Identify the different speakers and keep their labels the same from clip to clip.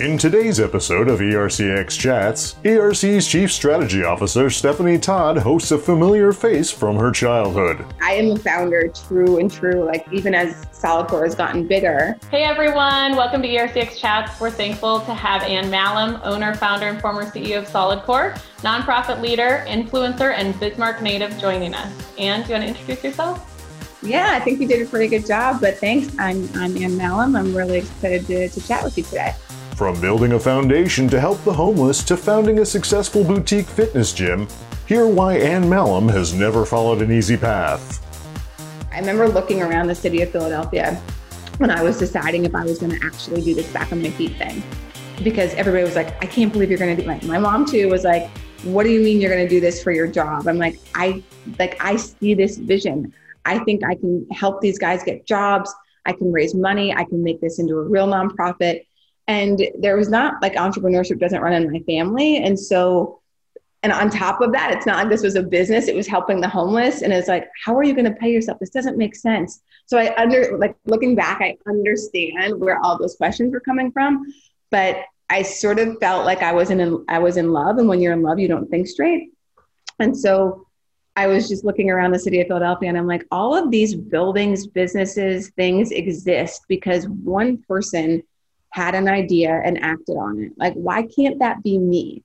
Speaker 1: In today's episode of ERCX Chats, ERC's Chief Strategy Officer Stephanie Todd hosts a familiar face from her childhood.
Speaker 2: I am a founder, true and true, like even as Solidcore has gotten bigger.
Speaker 3: Hey everyone, welcome to ERCX Chats. We're thankful to have Anne Mahlum, owner, founder, and former CEO of Solidcore, nonprofit leader, influencer, and Bismarck native joining us. Anne, do you want to introduce yourself?
Speaker 2: Yeah, I think you did a pretty good job, but thanks. I'm, I'm Anne Mahlum. I'm really excited to, to chat with you today.
Speaker 1: From building a foundation to help the homeless to founding a successful boutique fitness gym, hear why Anne Mahlum has never followed an easy path.
Speaker 2: I remember looking around the city of Philadelphia when I was deciding if I was going to actually do this back on my feet thing. Because everybody was like, I can't believe you're going to do it. My mom too was like, what do you mean you're going to do this for your job? I'm like, I like I see this vision. I think I can help these guys get jobs. I can raise money. I can make this into a real nonprofit and there was not like entrepreneurship doesn't run in my family. And so and on top of that it's not like this was a business it was helping the homeless. And it's like how are you going to pay yourself? This doesn't make sense. So i under like looking back i understand where all those questions were coming from. But i sort of felt like i was in i was in love. And when you're in love you don't think straight. And so I was just looking around the city of Philadelphia and I'm like, all of these buildings, businesses, things exist because one person had an idea and acted on it. Like, why can't that be me?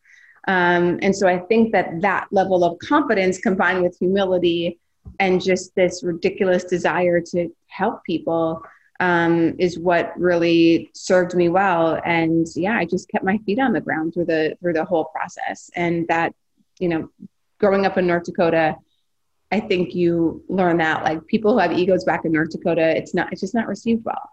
Speaker 2: Um, and so I think that that level of confidence combined with humility and just this ridiculous desire to help people um, is what really served me well. And yeah, I just kept my feet on the ground through the through the whole process. And that, you know, growing up in North Dakota, I think you learn that like people who have egos back in North Dakota, it's not it's just not received well.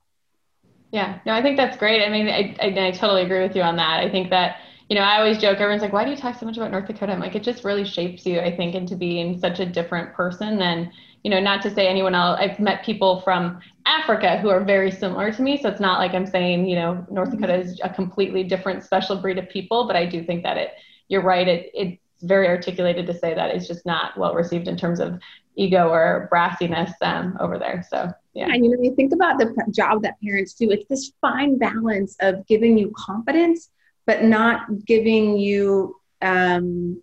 Speaker 3: Yeah, no, I think that's great. I mean, I, I, I, totally agree with you on that. I think that, you know, I always joke, everyone's like, why do you talk so much about North Dakota? I'm like, it just really shapes you, I think, into being such a different person than, you know, not to say anyone else. I've met people from Africa who are very similar to me. So it's not like I'm saying, you know, North Dakota is a completely different special breed of people, but I do think that it, you're right. It, it's very articulated to say that it's just not well received in terms of ego or brassiness um, over there. So yeah.
Speaker 2: And you know, you think about the job that parents do, it's this fine balance of giving you confidence, but not giving you um,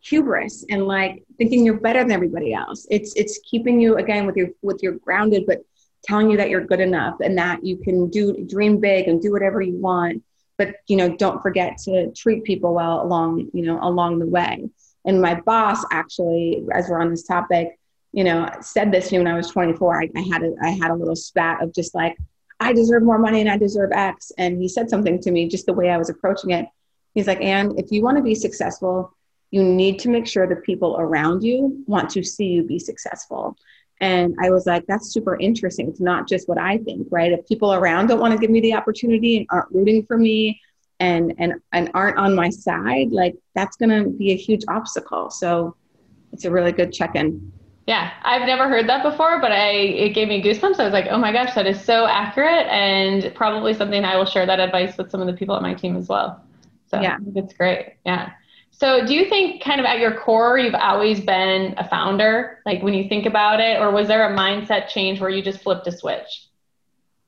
Speaker 2: hubris and like thinking you're better than everybody else. It's it's keeping you again with your with your grounded, but telling you that you're good enough and that you can do dream big and do whatever you want. But you know, don't forget to treat people well along you know along the way. And my boss actually, as we're on this topic, you know, said this to me when I was 24. I, I had a, I had a little spat of just like, I deserve more money and I deserve X. And he said something to me just the way I was approaching it. He's like, Anne, if you want to be successful, you need to make sure the people around you want to see you be successful. And I was like, that's super interesting. It's not just what I think, right? If people around don't want to give me the opportunity and aren't rooting for me and and and aren't on my side, like that's gonna be a huge obstacle. So it's a really good check-in.
Speaker 3: Yeah, I've never heard that before, but I it gave me goosebumps. I was like, oh my gosh, that is so accurate, and probably something I will share that advice with some of the people at my team as well. So yeah, it's great. Yeah. So do you think kind of at your core you've always been a founder, like when you think about it, or was there a mindset change where you just flipped a switch?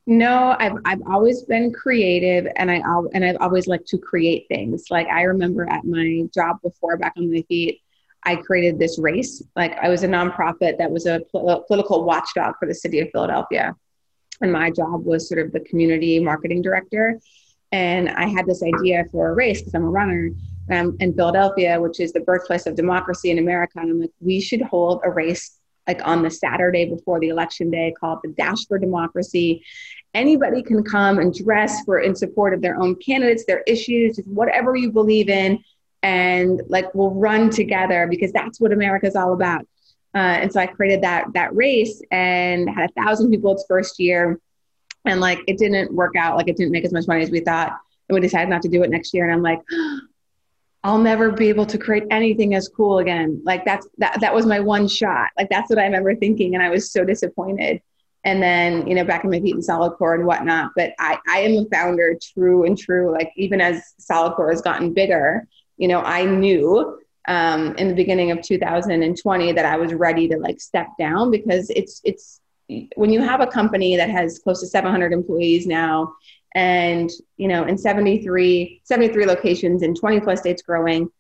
Speaker 2: No, I've I've always been creative, and I and I've always liked to create things. Like I remember at my job before, back on my feet I created this race. Like I was a nonprofit that was a pol- political watchdog for the city of Philadelphia. And my job was sort of the community marketing director. And I had this idea for a race because I'm a runner um, in Philadelphia, which is the birthplace of democracy in America. And I'm like, we should hold a race like on the Saturday before the election day called the Dash for Democracy. Anybody can come and dress for in support of their own candidates, their issues, whatever you believe in and like we'll run together because that's what America's all about. Uh, and so I created that that race and had a thousand people its first year, and like it didn't work out. Like it didn't make as much money as we thought, and we decided not to do it next year. And I'm like, I'll never be able to create anything as cool again. Like that's that that was my one shot. Like that's what I remember thinking, and I was so disappointed. And then you know back in my feet in Solidcore and whatnot. But I I am a founder, true and true. Like even as Solidcore has gotten bigger you know, I knew um, in the beginning of 2020 that I was ready to like step down because it's it's when you have a company that has close to 700 employees now and you know in 73 73 locations in 20 plus states growing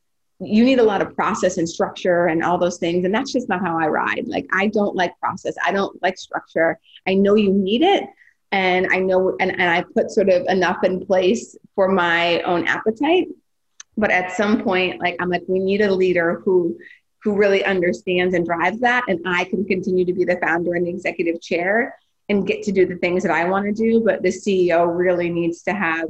Speaker 2: you need a lot of process and structure and all those things. And that's just not how i ride. Like i don't like process. I don't like structure. I know you need it. And i know and, and i put sort of enough in place for my own appetite but at some point like i'm like we need a leader who who really understands and drives that and i can continue to be the founder and the executive chair and get to do the things that i want to do but the ceo really needs to have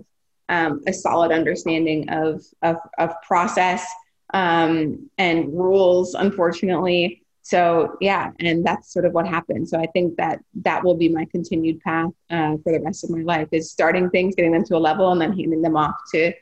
Speaker 2: um, a solid understanding of, of, of process um, and rules, unfortunately. So yeah, and that's sort of what happened. So I think that that will be my continued path uh, for the rest of my life is starting things, getting them to a level, and then handing them off to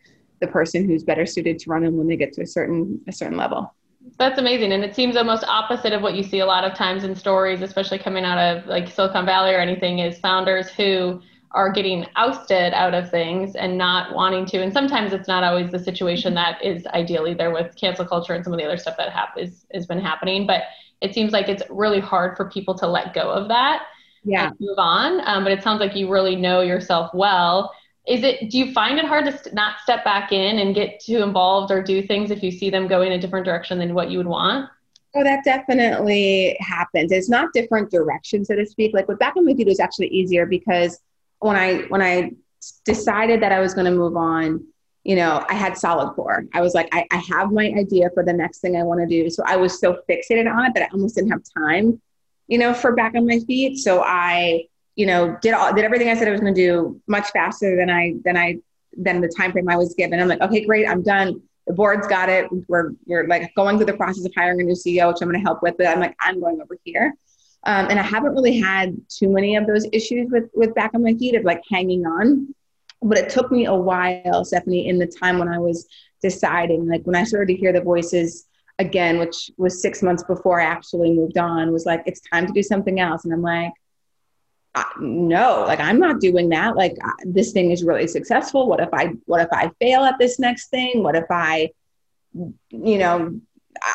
Speaker 2: the person who's better suited to run them when they get to a certain a certain level.
Speaker 3: That's amazing. And it seems almost opposite of what you see a lot of times in stories, especially coming out of like Silicon Valley or anything, is founders who are getting ousted out of things and not wanting to. And sometimes it's not always the situation that is ideally there with cancel culture and some of the other stuff that hap- is, has been happening. But it seems like it's really hard for people to let go of that
Speaker 2: yeah.
Speaker 3: and move on. Um, but it sounds like you really know yourself well. Is it, do you find it hard to not step back in and get too involved or do things if you see them going a different direction than what you would want?
Speaker 2: Oh, that definitely happens. It's not different direction, so to speak. Like with back on my feet, it was actually easier because when I when I decided that I was going to move on, you know, I had Solidcore. I was like, I, I have my idea for the next thing I want to do. So I was so fixated on it that I almost didn't have time, you know, for back on my feet. So I, you know, did all did everything I said I was going to do much faster than I than I than the time frame I was given. I'm like, okay, great, I'm done. The board's got it. We're we're like going through the process of hiring a new CEO, which I'm going to help with. But I'm like, I'm going over here. Um, and I haven't really had too many of those issues with with back on my feet of like hanging on. But it took me a while, Stephanie, in the time when I was deciding, like when I started to hear the voices again, which was six months before I actually moved on, was like, it's time to do something else. And I'm like, no, like I'm not doing that. Like this thing is really successful. What if I, what if I fail at this next thing? What if I, you know,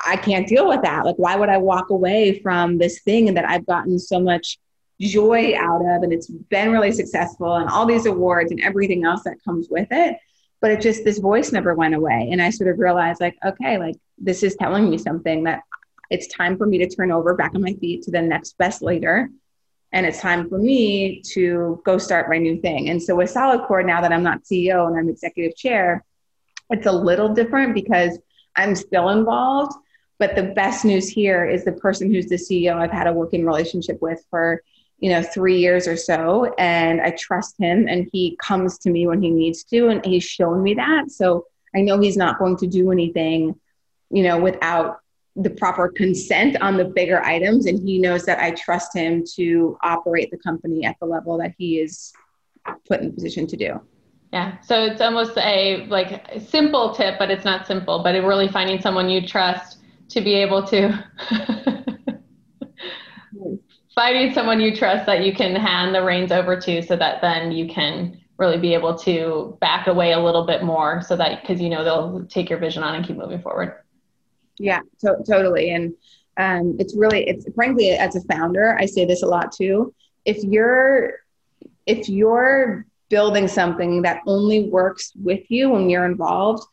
Speaker 2: I can't deal with that. Like, why would I walk away from this thing that I've gotten so much joy out of and it's been really successful and all these awards and everything else that comes with it? But it just, this voice never went away. And I sort of realized, like, okay, like this is telling me something that it's time for me to turn over back on my feet to the next best leader. And it's time for me to go start my new thing. And so with Solidcore, now that I'm not CEO and I'm executive chair, it's a little different because I'm still involved. But the best news here is the person who's the CEO I've had a working relationship with for, you know, three years or so. And I trust him and he comes to me when he needs to. And he's shown me that. So I know he's not going to do anything, you know, without the proper consent on the bigger items. And he knows that I trust him to operate the company at the level that he is put in position to do.
Speaker 3: Yeah. So it's almost a like simple tip, but it's not simple, but really finding someone you trust to be able to finding someone you trust that you can hand the reins over to so that then you can really be able to back away a little bit more so that because you know they'll take your vision on and keep moving forward.
Speaker 2: Yeah, to- totally. And um, it's really it's frankly as a founder, I say this a lot too. If you're if you're building something that only works with you when you're involved,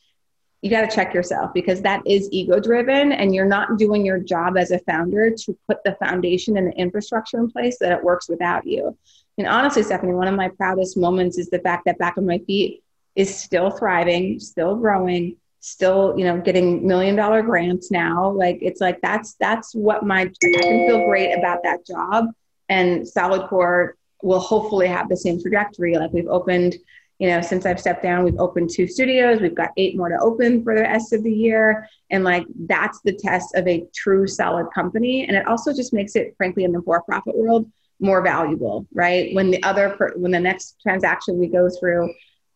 Speaker 2: you got to check yourself because that is ego driven and you're not doing your job as a founder to put the foundation and the infrastructure in place that it works without you. And honestly, Stephanie, one of my proudest moments is the fact that Back on My Feet is still thriving, still growing, still, you know, getting million dollar grants now. Like it's like that's that's what my I can feel great about that job. And Solidcore will hopefully have the same trajectory. Like we've opened, you know, since I've stepped down, we've opened two studios. We've got eight more to open for the rest of the year. And like that's the test of a true solid company. And it also just makes it, frankly, in the for profit world, more valuable, right? When the other, when the next transaction we go through,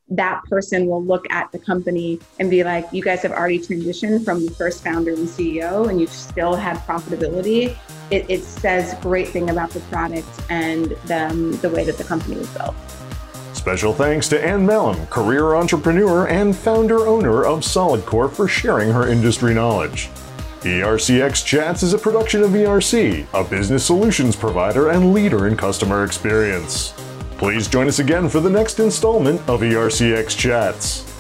Speaker 2: that person will look at the company and be like, you guys have already transitioned from the first founder and CEO and you've still had profitability. It, it says great thing about the product and the, um, the way that the company was built.
Speaker 1: Special thanks to Anne Mahlum, career entrepreneur and founder owner of SolidCore, for sharing her industry knowledge. ERCX Chats is a production of ERC, a business solutions provider and leader in customer experience. Please join us again for the next installment of ERCX Chats.